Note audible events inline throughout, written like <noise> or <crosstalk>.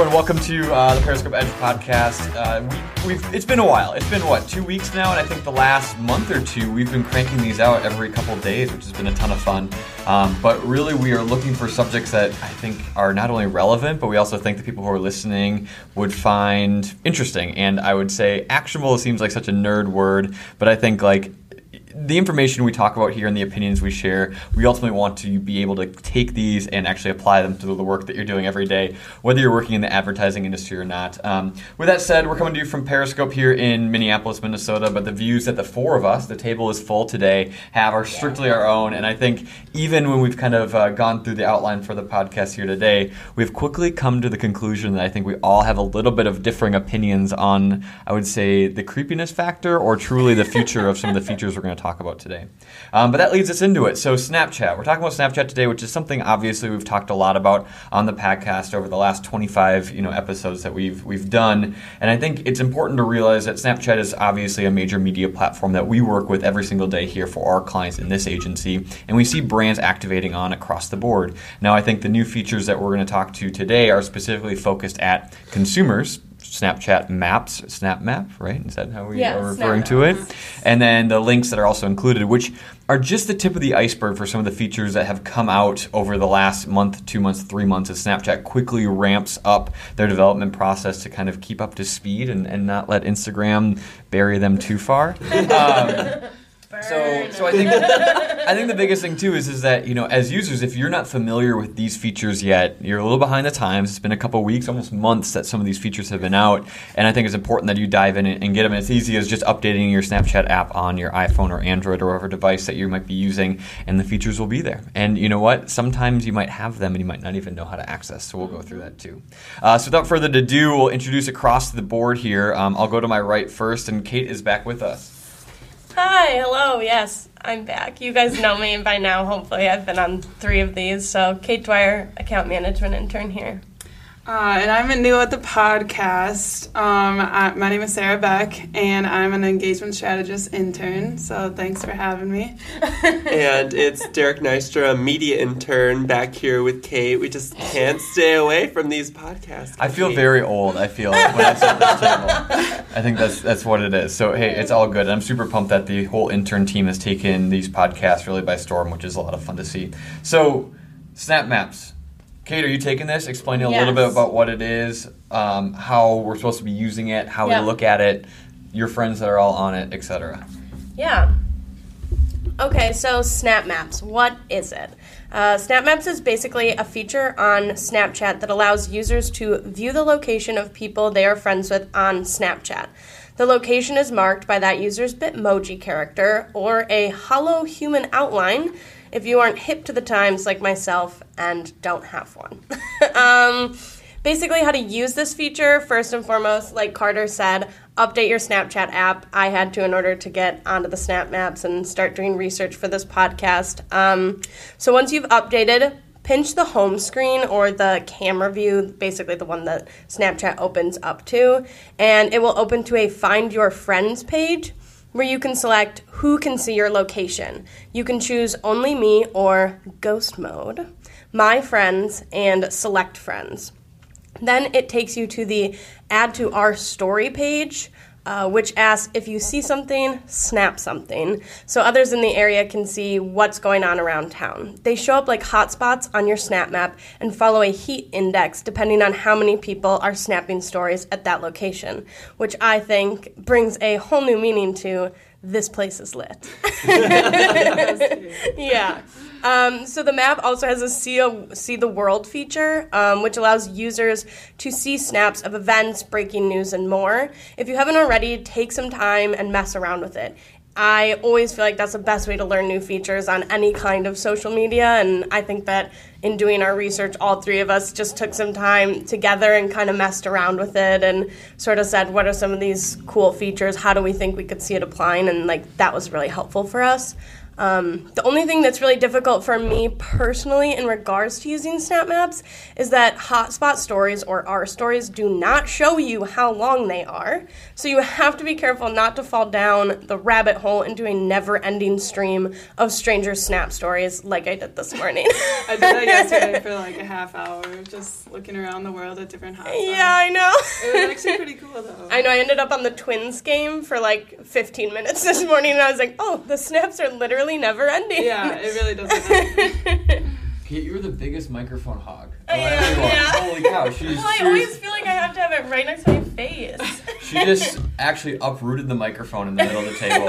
everyone. Welcome to uh, the Periscope Edge podcast. Uh, we, have it's been a while. It's been what two weeks now, and I think the last month or two we've been cranking these out every couple days, which has been a ton of fun. Um, but really, we are looking for subjects that I think are not only relevant, but we also think the people who are listening would find interesting. And I would say actionable seems like such a nerd word, but I think like the information we talk about here and the opinions we share, we ultimately want to be able to take these and actually apply them to the work that you're doing every day, whether you're working in the advertising industry or not. Um, with that said, we're coming to you from Periscope here in Minneapolis, Minnesota, but the views that the four of us, the table is full today, have are strictly our own. And I think even when we've kind of uh, gone through the outline for the podcast here today, we've quickly come to the conclusion that I think we all have a little bit of differing opinions on, I would say, the creepiness factor or truly the future of some of the features we're going to talk about today. Um, but that leads us into it. So, Snapchat. We're talking about Snapchat today, which is something obviously we've talked a lot about on the podcast over the last 25 you know episodes that we've we've done. And I think it's important to realize that Snapchat is obviously a major media platform that we work with every single day here for our clients in this agency, and we see brands activating on across the board. Now, I think the new features that we're going to talk to today are specifically focused at consumers Snapchat Maps, Snap Map, right? Is that how we yeah, are referring to it? And then the links that are also included, which are just the tip of the iceberg for some of the features that have come out over the last month, two months, three months as Snapchat quickly ramps up their development process to kind of keep up to speed and, and not let Instagram bury them too far. <laughs> Um, so, so I think I think the biggest thing too is is that you know as users, if you're not familiar with these features yet, you're a little behind the times. It's been a couple weeks, almost months that some of these features have been out, and I think it's important that you dive in and get them. It's easy as just updating your Snapchat app on your iPhone or Android or whatever device that you might be using, and the features will be there. And you know what? Sometimes you might have them and you might not even know how to access. So we'll go through that too. Uh, so without further ado, we'll introduce across the board here. Um, I'll go to my right first, and Kate is back with us. Hi, hello, yes, I'm back. You guys know me by now, hopefully. I've been on three of these. So, Kate Dwyer, account management intern here. Uh, and I'm new at the podcast. Um, I, my name is Sarah Beck, and I'm an engagement strategist intern. So thanks for having me. <laughs> and it's Derek Nystra, media intern, back here with Kate. We just can't stay away from these podcasts. I feel Kate. very old. I feel when I sit this table. <laughs> I think that's that's what it is. So hey, it's all good. I'm super pumped that the whole intern team has taken these podcasts really by storm, which is a lot of fun to see. So, Snap Maps Kate, are you taking this? Explaining a yes. little bit about what it is, um, how we're supposed to be using it, how yep. we look at it, your friends that are all on it, etc. Yeah. Okay, so Snap Maps. What is it? Uh, Snap Maps is basically a feature on Snapchat that allows users to view the location of people they are friends with on Snapchat. The location is marked by that user's Bitmoji character or a hollow human outline if you aren't hip to the times like myself and don't have one. <laughs> um, basically, how to use this feature first and foremost, like Carter said, update your Snapchat app. I had to in order to get onto the Snap Maps and start doing research for this podcast. Um, so once you've updated, pinch the home screen or the camera view, basically the one that Snapchat opens up to, and it will open to a Find Your Friends page where you can select who can see your location. You can choose only me or ghost mode, my friends, and select friends. Then it takes you to the add to our story page uh, which asks if you see something, snap something, so others in the area can see what's going on around town. They show up like hotspots on your snap map and follow a heat index depending on how many people are snapping stories at that location, which I think brings a whole new meaning to this place is lit. <laughs> <laughs> yeah. Um, so the map also has a see, a see the world feature, um, which allows users to see snaps of events, breaking news, and more. If you haven't already, take some time and mess around with it. I always feel like that's the best way to learn new features on any kind of social media, and I think that in doing our research, all three of us just took some time together and kind of messed around with it and sort of said, what are some of these cool features? How do we think we could see it applying? And like that was really helpful for us. Um, the only thing that's really difficult for me personally in regards to using Snap Maps is that hotspot stories or our stories do not show you how long they are. So you have to be careful not to fall down the rabbit hole into a never ending stream of stranger Snap stories like I did this morning. <laughs> I did that yesterday <laughs> for like a half hour, just looking around the world at different hotspots. yeah, I know. It was actually pretty cool <laughs> though. I know I ended up on the Twins game for like 15 minutes this morning, and I was like, oh, the snaps are literally never ending. Yeah, it really doesn't. <laughs> Kate, you're the biggest microphone hog. I of yeah. Holy cow, <laughs> she's, well, I she's- always feel like I have to have it right next to my face. She just actually uprooted the microphone in the middle of the table,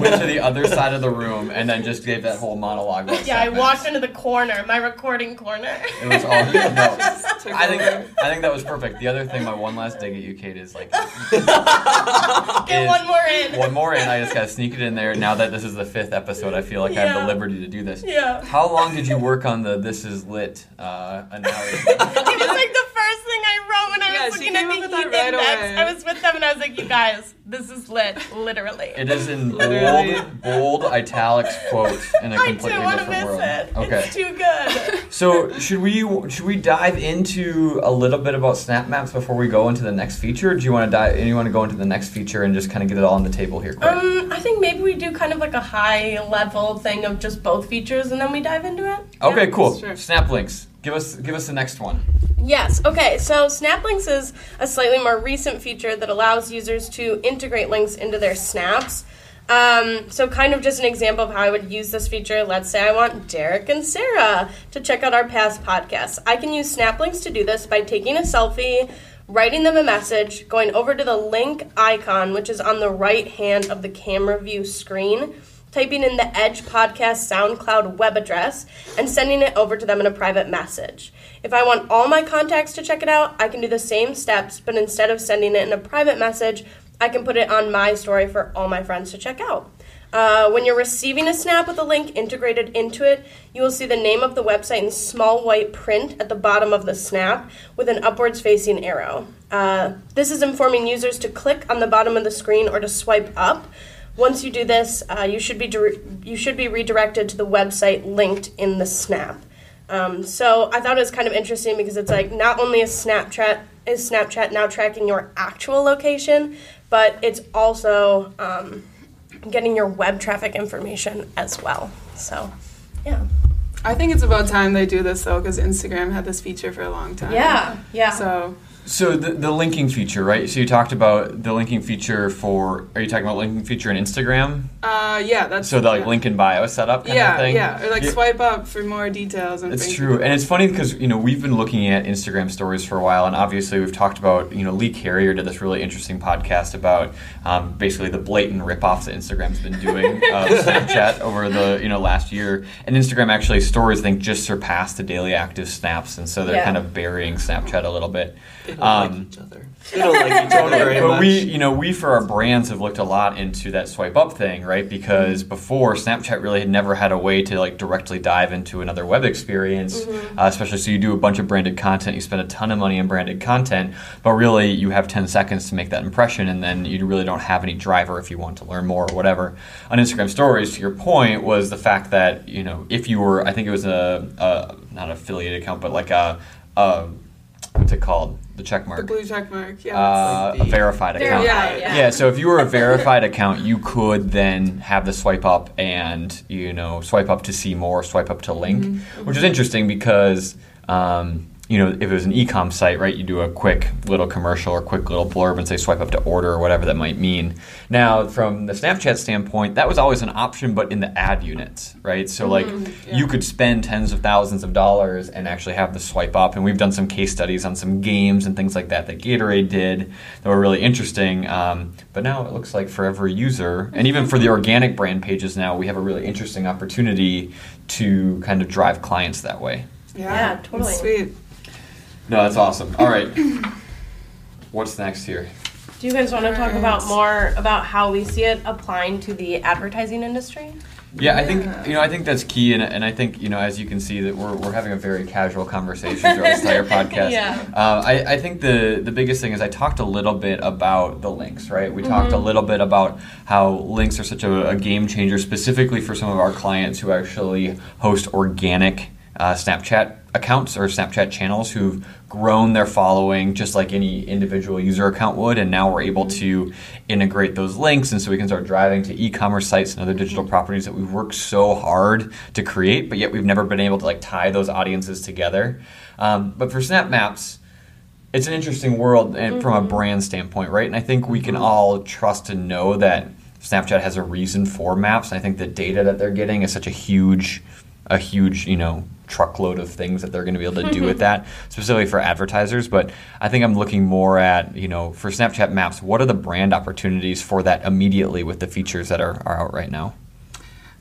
went to the other side of the room, and then just gave that whole monologue. Yeah, I walked into the corner, my recording corner. It was all no. <laughs> I think. I think that was perfect. The other thing, my one last dig at you, Kate, is like <laughs> Get is- one more in. one more, in. I just gotta sneak it in there. Now that this is the fifth episode, I feel like I have the liberty to do this. Yeah. How long did you work on the "This is lit" uh, analogy? <laughs> It was like the first thing I wrote when I Yeah, was looking at the with heat right index. away. I was with them and I was like, you guys, this is lit, literally. It is in <laughs> bold, bold italics quote in a completely too want to different miss world. it. Okay. It's too good. <laughs> So should we should we dive into a little bit about Snap Maps before we go into the next feature? Do you want to dive? You want to go into the next feature and just kind of get it all on the table here? Quick? Um, I think maybe we do kind of like a high level thing of just both features and then we dive into it. okay, cool. sure. Snap links. Give us give us the next one. Yes. Okay. So SnapLinks is a slightly more recent feature that allows users to integrate links into their snaps. Um, so, kind of just an example of how I would use this feature. Let's say I want Derek and Sarah to check out our past podcasts. I can use SnapLinks to do this by taking a selfie, writing them a message, going over to the link icon, which is on the right hand of the camera view screen, typing in the Edge Podcast SoundCloud web address, and sending it over to them in a private message. If I want all my contacts to check it out, I can do the same steps, but instead of sending it in a private message, I can put it on my story for all my friends to check out. Uh, when you're receiving a snap with a link integrated into it, you will see the name of the website in small white print at the bottom of the snap with an upwards facing arrow. Uh, this is informing users to click on the bottom of the screen or to swipe up. Once you do this, uh, you should be you should be redirected to the website linked in the snap. Um, so I thought it was kind of interesting because it's like not only is Snapchat is Snapchat now tracking your actual location, but it's also um, getting your web traffic information as well. So, yeah, I think it's about time they do this though, because Instagram had this feature for a long time. yeah, yeah. So So the, the linking feature, right? So you talked about the linking feature for. Are you talking about linking feature in Instagram? uh, yeah, that's So the like yeah. link in bio setup kind yeah, of thing. yeah, or like Yeah. swipe up for more details. And It's true, and it's funny because you know we've been looking at Instagram stories for a while, and obviously we've talked about you know Lee Carrier did this really interesting podcast about um, basically the blatant ripoffs that Instagram's been doing of <laughs> Snapchat over the you know last year, and Instagram actually stories I think just surpassed the daily active snaps, and so they're Yeah. kind of burying Snapchat a little bit. They don't Um, like each other. They don't like each other very but much. we, you know, we for our brands have looked a lot into that swipe up thing, right? Because before Snapchat really had never had a way to like directly dive into another web experience, uh, especially so you do a bunch of branded content, you spend a ton of money on branded content, but really you have 10 seconds to make that impression, and then you really don't have any driver if you want to learn more or whatever. On Instagram Stories, to your point, was the fact that you know if you were, I think it was a, a not affiliate account, but like a, a what's it called, the check mark The blue check mark. Yeah. uh, like a verified account. Verified, Yeah. Yeah, so if you were a verified account, you could then have the swipe up and you know swipe up to see more, swipe up to link, Mm-hmm. which is interesting because um, you know if it was an e-com site, right, you do a quick little commercial or quick little blurb and say swipe up to order or whatever that might mean. Now, from the Snapchat standpoint, that was always an option, but in the ad units, right? So like yeah. you could spend tens of thousands of dollars and actually have the swipe up. And we've done some case studies on some games and things like that that Gatorade did that were really interesting. Um, but now it looks like for every user, and even for the organic brand pages now, we have a really interesting opportunity to kind of drive clients that way. yeah. Yeah, that's totally. Sweet. No, that's awesome. All right. <coughs> What's next here? Do you guys want to talk about more about how we see it applying to the advertising industry? Yeah, I think you know I think that's key, and, and I think you know as you can see that we're, we're having a very casual conversation throughout this entire <laughs> podcast. Yeah. Uh, I, I think the the biggest thing is I talked a little bit about the links, right? We talked a little bit about how links are such a, a game changer, specifically for some of our clients who actually host organic uh, Snapchat accounts or Snapchat channels who've grown their following just like any individual user account would, and now we're able to integrate those links, and so we can start driving to e-commerce sites and other digital properties that we've worked so hard to create, but yet we've never been able to like tie those audiences together. Um, but for Snap Maps, it's an interesting world and from a brand standpoint, right? And I think we can all trust and know that Snapchat has a reason for maps. And I think the data that they're getting is such a huge, a huge, you know, truckload of things that they're going to be able to do with that, specifically for advertisers. But I think I'm looking more at, you know, for Snapchat Maps, what are the brand opportunities for that immediately with the features that are, are out right now?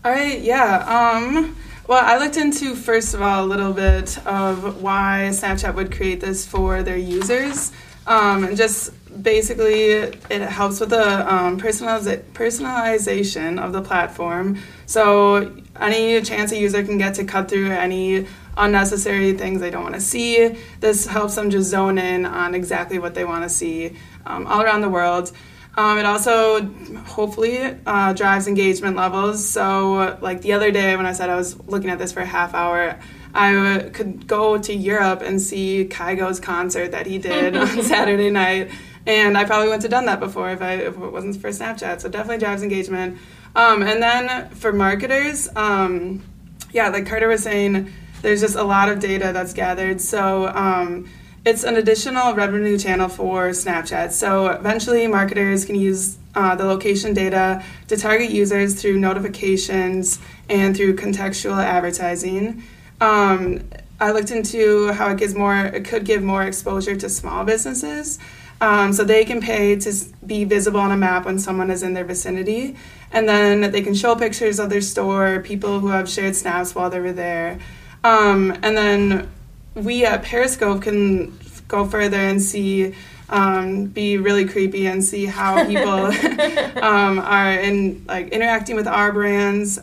All right, yeah. Um, well, I looked into, first of all, a little bit of why Snapchat would create this for their users. Um, and just basically, it helps with the um, personaliza- personalization of the platform. So, any chance a user can get to cut through any unnecessary things they don't want to see, this helps them just zone in on exactly what they want to see um, all around the world. Um, it also hopefully uh, drives engagement levels. So, like the other day when I said I was looking at this for a half hour, I could go to Europe and see Kygo's concert that he did on <laughs> Saturday night. And I probably wouldn't have done that before if, I, if it wasn't for Snapchat. So, definitely drives engagement. Um, and then for marketers, um, yeah, like Carter was saying, there's just a lot of data that's gathered. So, um, it's an additional revenue channel for Snapchat. So eventually, marketers can use uh, the location data to target users through notifications and through contextual advertising. Um, I looked into how it gives more. It could give more exposure to small businesses, um, so they can pay to be visible on a map when someone is in their vicinity, and then they can show pictures of their store, people who have shared snaps while they were there, um, and then we at Periscope can go further and see, um, be really creepy and see how people <laughs> <laughs> um, are in like interacting with our brands.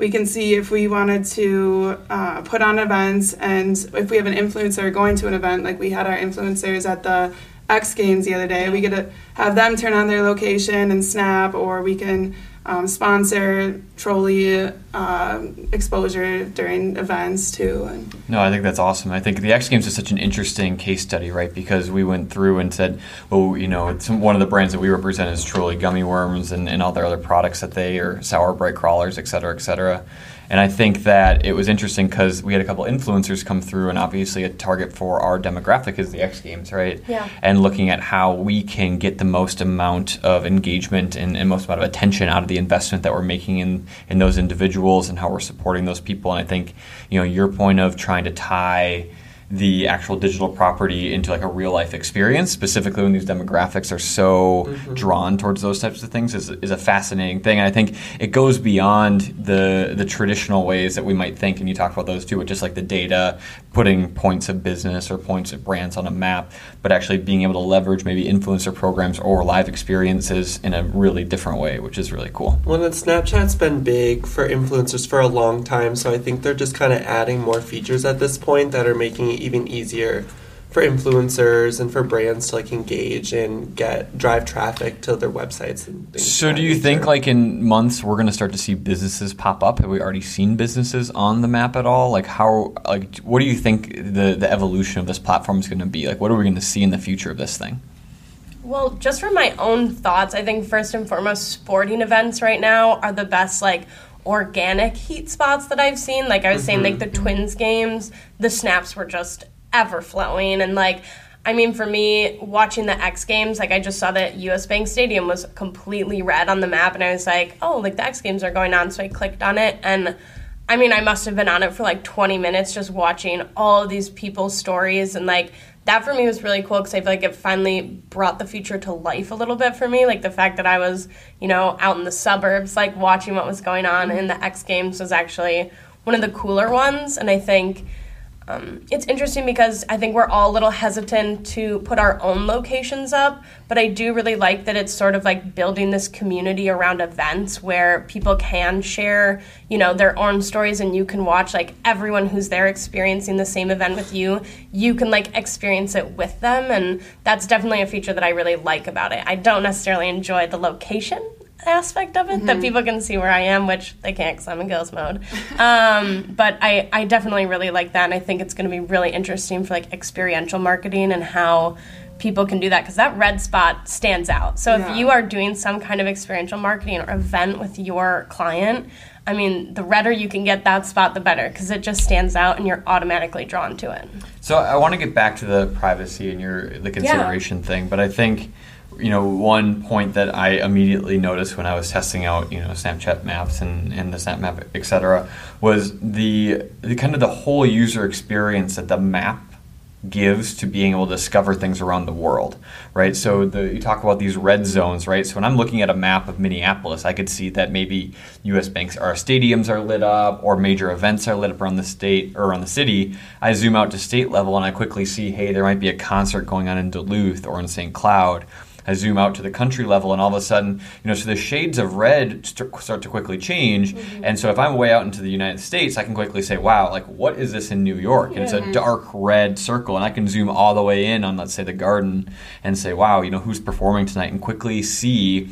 We can see if we wanted to uh, put on events and if we have an influencer going to an event, like we had our influencers at the X Games the other day, we get to have them turn on their location and snap, or we can um, sponsor Trolli uh, exposure during events too. No, I think that's awesome. I think the X Games is such an interesting case study, right? Because we went through and said, well, you know, one of the brands that we represent is Trolli Gummy Worms and, and all their other products that they are sour Brite crawlers, et cetera, et cetera. And I think that it was interesting because we had a couple influencers come through, and obviously a target for our demographic is the X Games, right? Yeah. And looking at how we can get the most amount of engagement and, and most amount of attention out of the investment that we're making in, in those individuals and how we're supporting those people. And I think, you know, your point of trying to tie the actual digital property into like a real life experience, specifically when these demographics are so mm-hmm. drawn towards those types of things, is, is a fascinating thing. And I think it goes beyond the the traditional ways that we might think. And you talked about those too, with just like the data, putting points of business or points of brands on a map, but actually being able to leverage maybe influencer programs or live experiences in a really different way, which is really cool. Well, and Snapchat's been big for influencers for a long time, so I think they're just kind of adding more features at this point that are making it even easier for influencers and for brands to like engage and get drive traffic to their websites and things. So, do that you think like in months we're going to start to see businesses pop up? Have we already seen businesses on the map at all? Like, how? Like, what do you think the the evolution of this platform is going to be? Like, what are we going to see in the future of this thing? Well, just from my own thoughts, I think first and foremost, sporting events right now are the best, like, organic heat spots that I've seen. Like, I was saying, like, mm-hmm. the Twins games, the snaps were just ever flowing. And, like, I mean, for me, watching the X Games, like, I just saw that US Bank Stadium was completely red on the map, and I was like, oh, like, the X Games are going on. So I clicked on it, and I mean, I must have been on it for like 20 minutes just watching all of these people's stories. And like, that for me was really cool because I feel like it finally brought the future to life a little bit for me. Like, the fact that I was, you know, out in the suburbs, like watching what was going on in the X Games was actually one of the cooler ones. And I think. Um, it's interesting because I think we're all a little hesitant to put our own locations up, but I do really like that it's sort of like building this community around events where people can share, you know, their own stories and you can watch like everyone who's there experiencing the same event with you, you can like experience it with them and that's definitely a feature that I really like about it. I don't necessarily enjoy the location aspect of it mm-hmm. that people can see where I am, which they can't because I'm in ghost mode. Um, <laughs> but I, I definitely really like that, and I think it's going to be really interesting for like experiential marketing and how people can do that because that red spot stands out. So yeah. if you are doing some kind of experiential marketing or event with your client, I mean, the redder you can get that spot, the better because it just stands out and you're automatically drawn to it. So I want to get back to the privacy and your the consideration yeah. thing, but I think you know, one point that I immediately noticed when I was testing out, you know, Snapchat maps and, and the Snap Map, et cetera, was the, the kind of the whole user experience that the map gives to being able to discover things around the world, right? So the, you talk about these red zones, right? So when I'm looking at a map of Minneapolis, I could see that maybe U.S. banks or stadiums are lit up, or major events are lit up around the state or around the city. I zoom out to state level and I quickly see, hey, there might be a concert going on in Duluth or in St. Cloud I zoom out to the country level, and all of a sudden, you know, so the shades of red start to quickly change. Mm-hmm. And so if I'm way out into the United States, I can quickly say, wow, like what is this in New York? And it's a dark red circle, and I can zoom all the way in on, let's say, the garden and say, wow, you know, who's performing tonight, and quickly see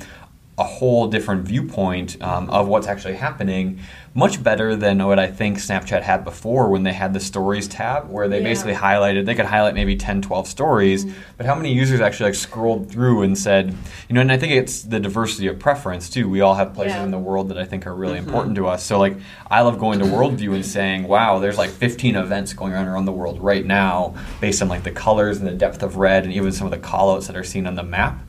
a whole different viewpoint um, of what's actually happening much better than what I think Snapchat had before when they had the stories tab where they yeah. basically highlighted they could highlight maybe 10 12 stories mm-hmm. but how many users actually like scrolled through and said you know and I think it's the diversity of preference too we all have places yeah. in the world that I think are really mm-hmm. important to us so like I love going to Worldview and saying wow there's like 15 events going on around the world right now based on like the colors and the depth of red and even some of the callouts that are seen on the map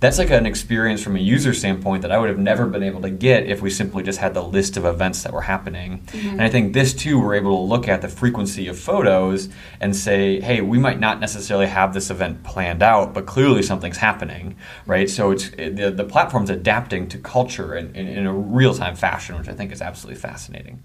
that's like an experience from a user standpoint that I would have never been able to get if we simply just had the list of events that were happening. Mm-hmm. And I think this too, we're able to look at the frequency of photos and say, hey, we might not necessarily have this event planned out, but clearly something's happening, right? So it's the, the platform's adapting to culture in, in, in a real time fashion, which I think is absolutely fascinating.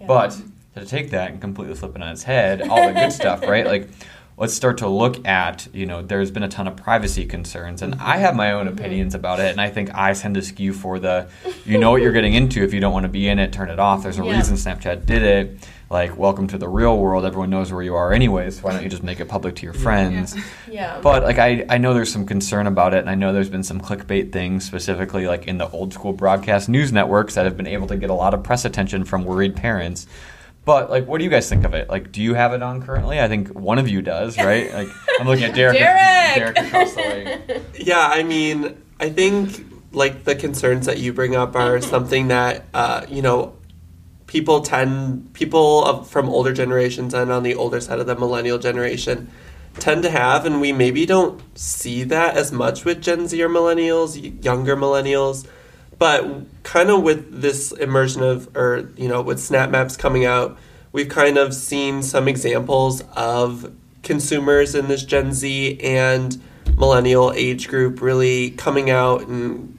Yeah. But to take that and completely flip it on its head, all the good <laughs> stuff, right? Like let's start to look at you know there's been a ton of privacy concerns and i have my own mm-hmm. opinions about it and i think i tend to skew for the you know what you're getting into if you don't want to be in it turn it off there's a yeah. reason snapchat did it like welcome to the real world everyone knows where you are anyways why don't you just make it public to your friends yeah. yeah. but like I, I know there's some concern about it and i know there's been some clickbait things specifically like in the old school broadcast news networks that have been able to get a lot of press attention from worried parents but like, what do you guys think of it? Like, do you have it on currently? I think one of you does, right? Like, I'm looking at <laughs> Derek. Derek. Derek across the way. <laughs> Yeah, I mean, I think like the concerns that you bring up are <laughs> something that uh, you know people tend people of, from older generations and on the older side of the millennial generation tend to have, and we maybe don't see that as much with Gen Z or millennials, younger millennials. But kind of with this immersion of, or you know, with Snap Maps coming out, we've kind of seen some examples of consumers in this Gen Z and millennial age group really coming out and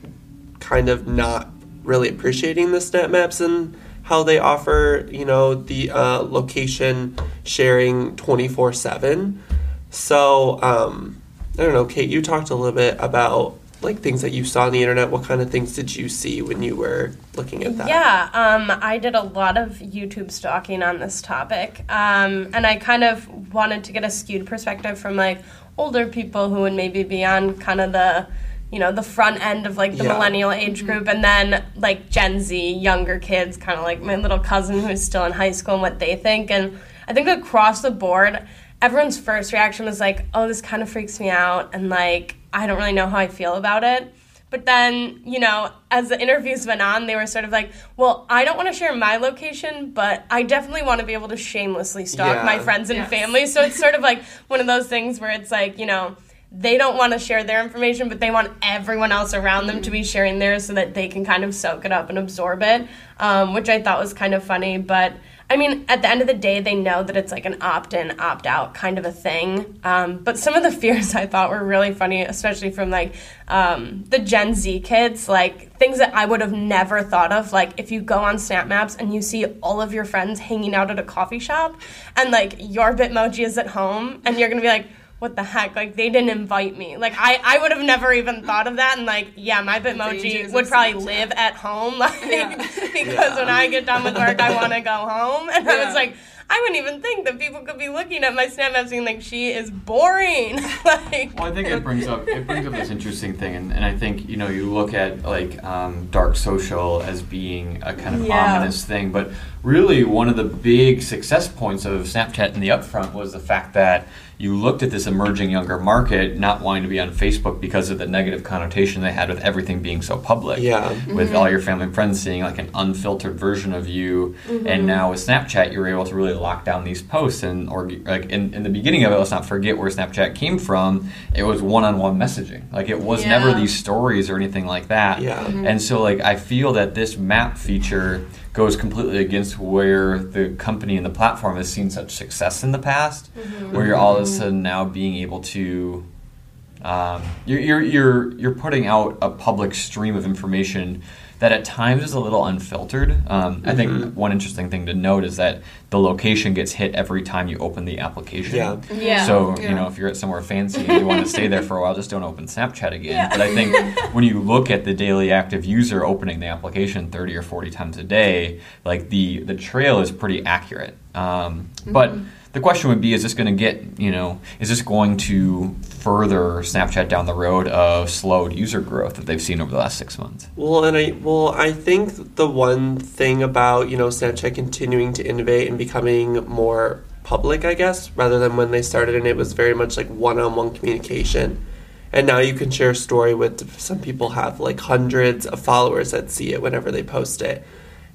kind of not really appreciating the Snap Maps and how they offer, you know, the uh, location sharing 24 7. So, um, I don't know, Kate, you talked a little bit about like things that you saw on the internet what kind of things did you see when you were looking at that yeah um, i did a lot of youtube stalking on this topic um, and i kind of wanted to get a skewed perspective from like older people who would maybe be on kind of the you know the front end of like the yeah. millennial age mm-hmm. group and then like gen z younger kids kind of like my little cousin who's still in high school and what they think and i think across the board everyone's first reaction was like oh this kind of freaks me out and like I don't really know how I feel about it. But then, you know, as the interviews went on, they were sort of like, well, I don't want to share my location, but I definitely want to be able to shamelessly stalk yeah. my friends and yes. family. So it's sort of like one of those things where it's like, you know, they don't want to share their information, but they want everyone else around them to be sharing theirs so that they can kind of soak it up and absorb it, um, which I thought was kind of funny. But I mean, at the end of the day, they know that it's like an opt in, opt out kind of a thing. Um, but some of the <laughs> fears I thought were really funny, especially from like um, the Gen Z kids, like things that I would have never thought of. Like if you go on Snap Maps and you see all of your friends hanging out at a coffee shop and like your Bitmoji is at home and you're going to be like, what the heck? Like they didn't invite me. Like I, I would have never even thought of that. And like, yeah, my Bitmoji would probably Snapchat. live at home. <laughs> Like Yeah. <laughs> because when I get done with work, I want to go home. And I was like, I wouldn't even think that people could be looking at my Snap Maps being like, she is boring. <laughs> like, Well, I think it brings up it brings up this interesting thing, and, and I think you know you look at like um, dark social as being a kind of Yeah. ominous thing, but really one of the big success points of Snapchat in the upfront was the fact that you looked at this emerging younger market not wanting to be on Facebook because of the negative connotation they had with everything being so public. Yeah. With mm-hmm. all your family and friends seeing like an unfiltered version of you, mm-hmm. and now with Snapchat, you were able to really lock down these posts. And or like in, in the beginning of it, let's not forget where Snapchat came from. It was one-on-one messaging. Like it was never these stories or anything like that. Yeah. Mm-hmm. And so like I feel that this map feature goes completely against where the company and the platform has seen such success in the past, where you're all of a sudden now being able to um, you're, you're you're you're putting out a public stream of information that at times is a little unfiltered. Um, I think one interesting thing to note is that the location gets hit every time you open the application. Yeah. Yeah. So Yeah. you know if you're at somewhere fancy and you want to stay there for a while, just don't open Snapchat again. Yeah. But I think when you look at the daily active user opening the application 30 or 40 times a day, like the the trail is pretty accurate. Um, But the question would be: Is this going to get you know? Is this going to further Snapchat down the road of slowed user growth that they've seen over the last six months? Well, and I well, I think the one thing about you know Snapchat continuing to innovate and becoming more public, I guess, rather than when they started, and it was very much like one-on-one communication. And now you can share a story with some people have like hundreds of followers that see it whenever they post it.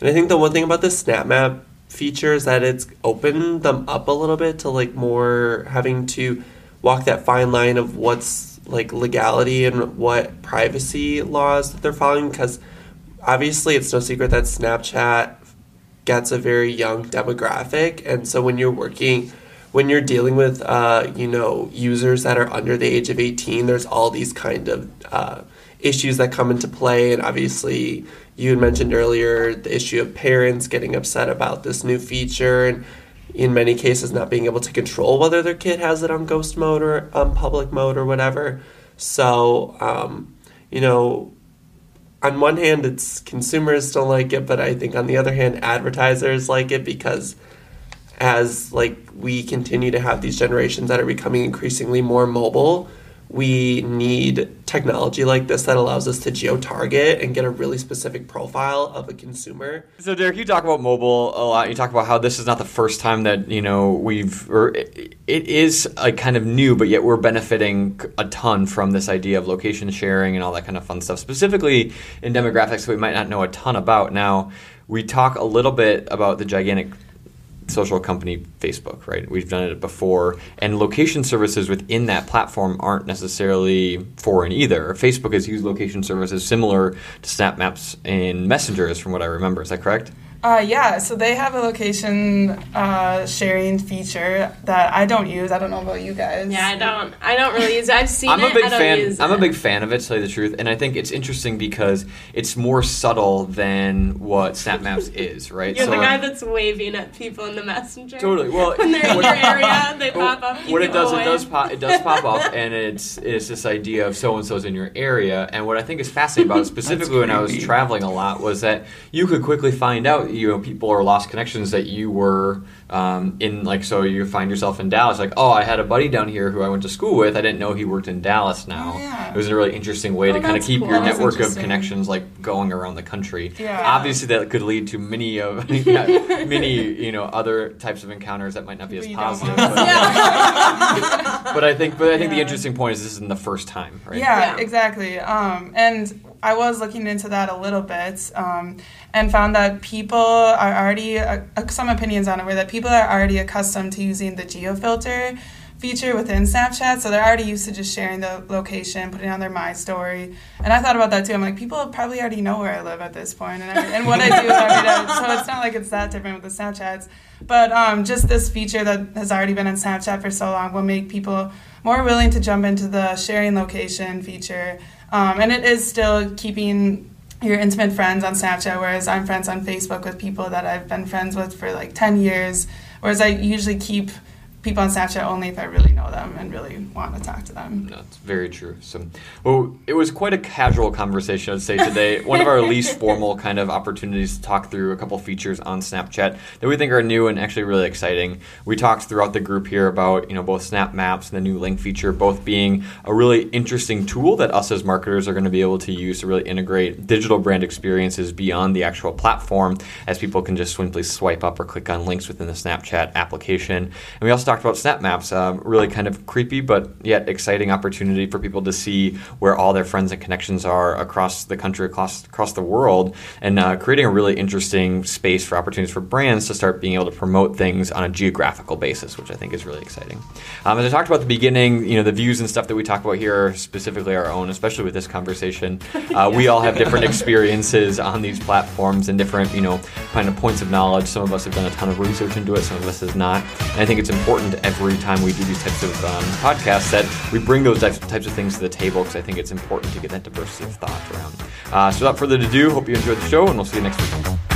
And I think the one thing about the Snap Map feature is that it's opened them up a little bit to like more having to walk that fine line of what's like legality and what privacy laws that they're following because obviously it's no secret that Snapchat gets a very young demographic and so when you're working when you're dealing with uh, you know users that are under the age of 18 there's all these kind of uh, issues that come into play and obviously you had mentioned earlier the issue of parents getting upset about this new feature and in many cases not being able to control whether their kid has it on ghost mode or on public mode or whatever. So um, you know on one hand, it's consumers don't like it, but I think on the other hand, advertisers like it because as like we continue to have these generations that are becoming increasingly more mobile, we need technology like this that allows us to geo target and get a really specific profile of a consumer. So, Derek, you talk about mobile a lot. You talk about how this is not the first time that you know we've, or it, it is a kind of new, but yet we're benefiting a ton from this idea of location sharing and all that kind of fun stuff. Specifically in demographics, we might not know a ton about. Now, we talk a little bit about the gigantic social company Facebook, right? We've done it before, and location services within that platform aren't necessarily foreign either. Facebook has used location services similar to Snap Maps and Messengers, from what I remember. Is that correct? Uh, yeah, so they have a location uh, sharing feature that I don't use. I don't know about you guys. yeah, I don't. I don't really use. it. I've seen I'm it. a big I don't fan. I'm a big fan of it, to tell you the truth, and I think it's interesting because it's more subtle than what Snap Maps <laughs> is, right? You're the guy that's waving at people in the messenger. Totally. Well, when <laughs> they're in what- your area, they Well, pop up. <laughs> what it does, away. it does pop, it does pop up, and it's it's this idea of so and so's in your area. And what I think is fascinating about it, specifically when I was traveling a lot, was that you could quickly find out, you know, people or lost connections that you were um, in. Like, so you find yourself in Dallas, like, oh, I had a buddy down here who I went to school with. I didn't know he worked in Dallas. Now Oh, yeah. it was a really interesting way Oh, to kind of keep cool. your That's network of connections like going around the country. Yeah. Obviously, that could lead to many of <laughs> <laughs> yeah, many you know other types of encounters that might not be as We positive. but- Yeah. <laughs> but I think, but I think the interesting point is this isn't the first time, right? Yeah, Yeah. exactly. Um, and I was looking into that a little bit um, and found that people are already, uh, some opinions on it were that people are already accustomed to using the geo filter feature within Snapchat, so they're already used to just sharing the location, putting on their My Story. And I thought about that too. I'm like, people probably already know where I live at this point and, every, and what I do every day. So it's not like it's that different with the Snapchats. But um, just this feature that has already been on Snapchat for so long will make people more willing to jump into the sharing location feature. Um, and it is still keeping your intimate friends on Snapchat, whereas I'm friends on Facebook with people that I've been friends with for like 10 years. Whereas I usually keep people on Snapchat only if I really know them and really want to talk to them. That's very true. So, well, it was quite a casual conversation, I'd say today. <laughs> One of our least formal kind of opportunities to talk through a couple features on Snapchat that we think are new and actually really exciting. We talked throughout the group here about you know both Snap Maps and the new link feature, both being a really interesting tool that us as marketers are going to be able to use to really integrate digital brand experiences beyond the actual platform, as people can just simply swipe up or click on links within the Snapchat application. And we also talked about Snap Maps, um, really kind of creepy but yet exciting opportunity for people to see where all their friends and connections are across the country, across across the world, and uh, creating a really interesting space for opportunities for brands to start being able to promote things on a geographical basis, which I think is really exciting. Um, as I talked about at the beginning, you know, the views and stuff that we talk about here are specifically our own, especially with this conversation. <laughs> Uh, we all have different experiences on these platforms and different, you know, kind of points of knowledge. Some of us have done a ton of research into it, some of us has not. And I think it's important important every time we do these types of um, podcasts that we bring those types, of things to the table because I think it's important to get that diversity of thought around. Uh, so without further ado, hope you enjoyed the show, and we'll see you next week.